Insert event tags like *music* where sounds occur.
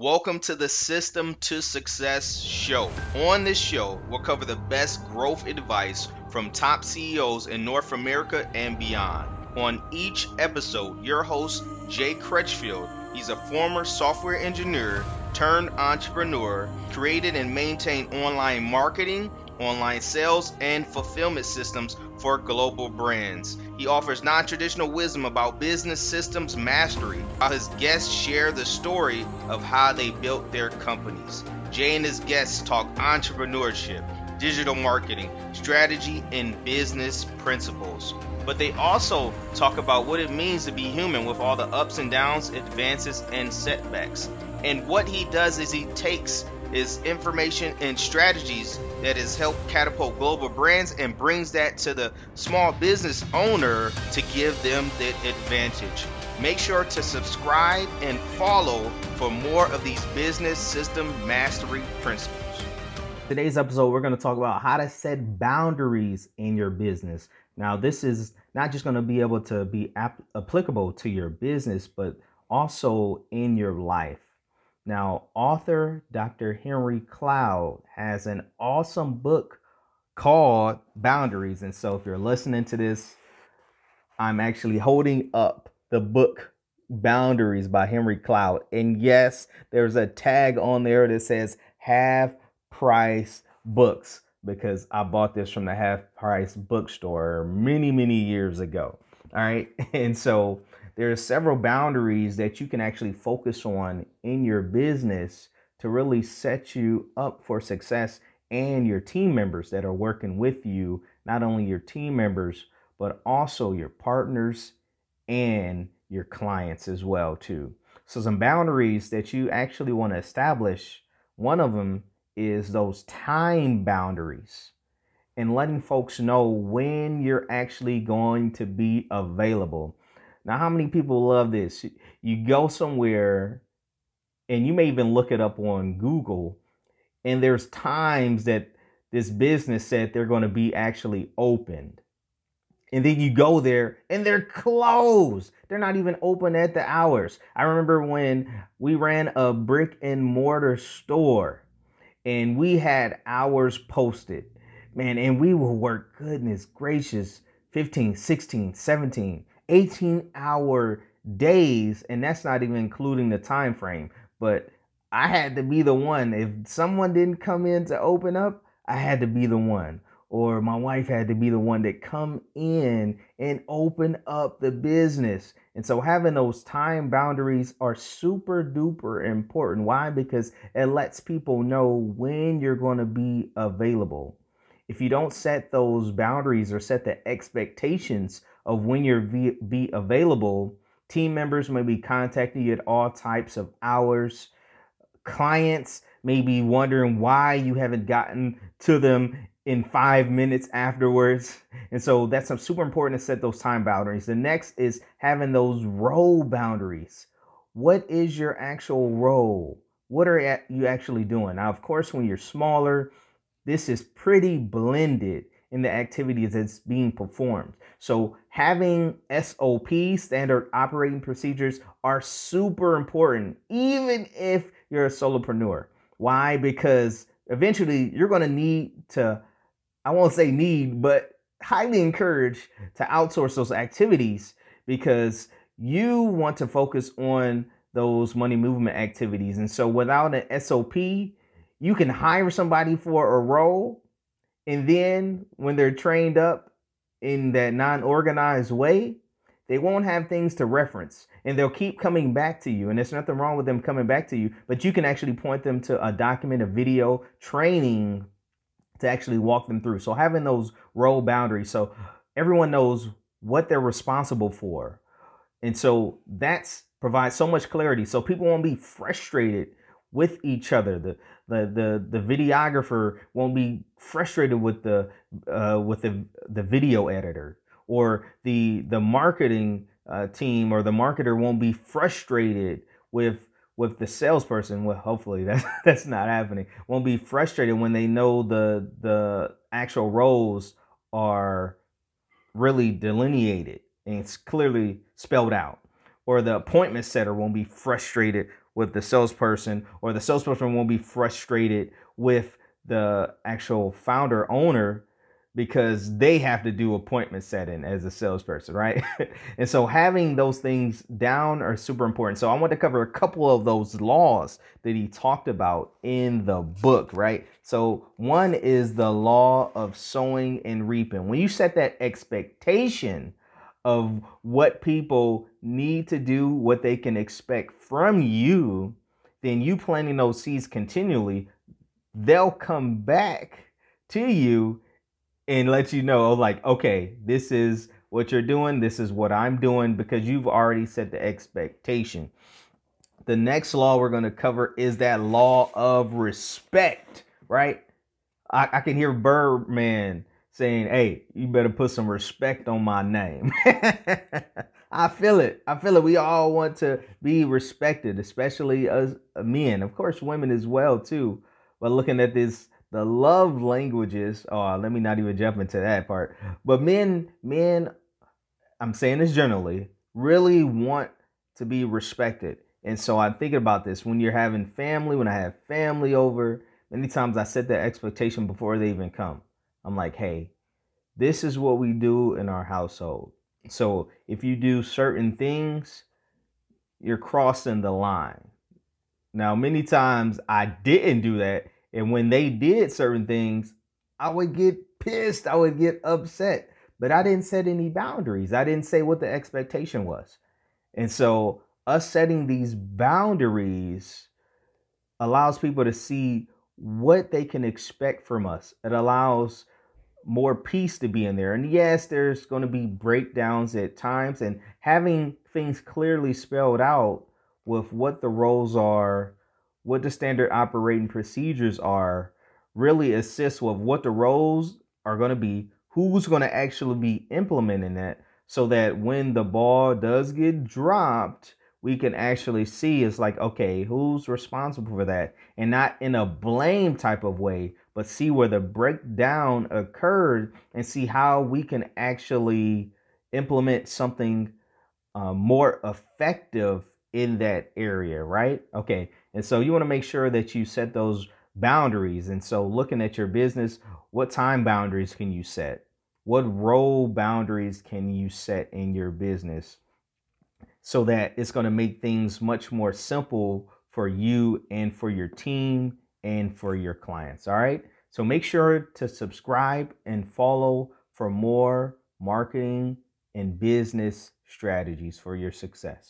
Welcome to the System to Success show. On this show, we'll cover the best growth advice from top CEOs in North America and beyond. On each episode, your host, Jay Crutchfield, he's a former software engineer turned entrepreneur, created and maintained online marketing, online sales, and fulfillment systems for global brands. He offers non traditional wisdom about business systems mastery, while his guests share the story of how they built their companies. Jay and his guests talk entrepreneurship, digital marketing, strategy, and business principles. But they also talk about what it means to be human with all the ups and downs, advances, and setbacks. And what he does is he takes is information and strategies that has helped catapult global brands and brings that to the small business owner to give them that advantage. Make sure to subscribe and follow for more of these business system mastery principles. Today's episode, we're going to talk about how to set boundaries in your business. Now, this is not just going to be able to be ap- applicable to your business, but also in your life. Now, author Dr. Henry Cloud has an awesome book called Boundaries. And so, if you're listening to this, I'm actually holding up the book Boundaries by Henry Cloud. And yes, there's a tag on there that says half price books because I bought this from the half price bookstore many, many years ago. All right. *laughs* And so, there are several boundaries that you can actually focus on in your business to really set you up for success and your team members that are working with you, not only your team members, but also your partners and your clients as well too. So some boundaries that you actually want to establish, one of them is those time boundaries and letting folks know when you're actually going to be available. Now, how many people love this? You go somewhere and you may even look it up on Google, and there's times that this business said they're going to be actually opened. And then you go there and they're closed. They're not even open at the hours. I remember when we ran a brick and mortar store and we had hours posted. Man, and we will work, goodness gracious, 15, 16, 17, 18 hour days and that's not even including the time frame. But i had to be the one. If someone didn't come in to open up i had to be the one. Or my wife had to be the one that come in and open up the business. And so having those time boundaries are super duper important. Why? Because it lets people know when you're going to be available. If you don't set those boundaries or set the expectations of when you're be, available. Team members may be contacting you at all types of hours. Clients may be wondering why you haven't gotten to them in five minutes afterwards. *laughs* And so that's super important to set those time boundaries. The next is having those role boundaries. What is your actual role? What are you actually doing? Now, of course, when you're smaller, this is pretty blended in the activities that's being performed. So having SOP, standard operating procedures, are super important, even if you're a solopreneur. Why? Because eventually you're going to need to, I won't say need, but highly encourage to outsource those activities because you want to focus on those money movement activities. And so without an SOP, you can hire somebody for a role and then when they're trained up in that non organized way, they won't have things to reference and they'll keep coming back to you. And there's nothing wrong with them coming back to you, but you can actually point them to a document, a video, training to actually walk them through. So having those role boundaries so everyone knows what they're responsible for. And so that's provides so much clarity so people won't be frustrated with each other. The the the, the videographer won't be frustrated with the uh, with the the video editor, or the the marketing uh, team or the marketer won't be frustrated with with the salesperson. Well, hopefully *laughs* that's that's not happening. Won't be frustrated when they know the the actual roles are really delineated and it's clearly spelled out. Or the appointment setter won't be frustrated with the salesperson, or the salesperson won't be frustrated with the actual founder owner because they have to do appointment setting as a salesperson, right? *laughs* and so having those things down are super important. So I want to cover a couple of those laws that he talked about in the book, right? So one is the law of sowing and reaping. When you set that expectation of what people need to do, what they can expect from you, then you planting those seeds continually, they'll come back to you and let you know, oh, like, okay, this is what you're doing, this is what I'm doing, because you've already set the expectation. The next law we're going to cover is that law of respect, right? I, I can hear Birdman saying, hey, you better put some respect on my name. *laughs* I feel it. I feel it. We all want to be respected, especially as uh, men. Of course, women as well, too. But looking at this the love languages. Oh, let me not even jump into that part. But men, men, I'm saying this generally, really want to be respected. And so I'm thinking about this when you're having family, when I have family over, many times I set that expectation before they even come. I'm like, hey, this is what we do in our household. So if you do certain things, you're crossing the line. Now, many times I didn't do that and when they did certain things, I would get pissed. I would get upset. But I didn't set any boundaries. I didn't say what the expectation was. And so, us setting these boundaries allows people to see what they can expect from us. It allows more peace to be in there. And yes, there's going to be breakdowns at times, and having things clearly spelled out with what the roles are what the standard operating procedures are really assists with what the roles are going to be, who's going to actually be implementing that, so that when the ball does get dropped, we can actually see is like, okay, who's responsible for that? And not in a blame type of way, but see where the breakdown occurred and see how we can actually implement something uh, more effective in that area, right? Okay. And so you want to make sure that you set those boundaries. And so looking at your business, what time boundaries can you set? What role boundaries can you set in your business so that it's going to make things much more simple for you and for your team and for your clients. All right. So make sure to subscribe and follow for more marketing and business strategies for your success.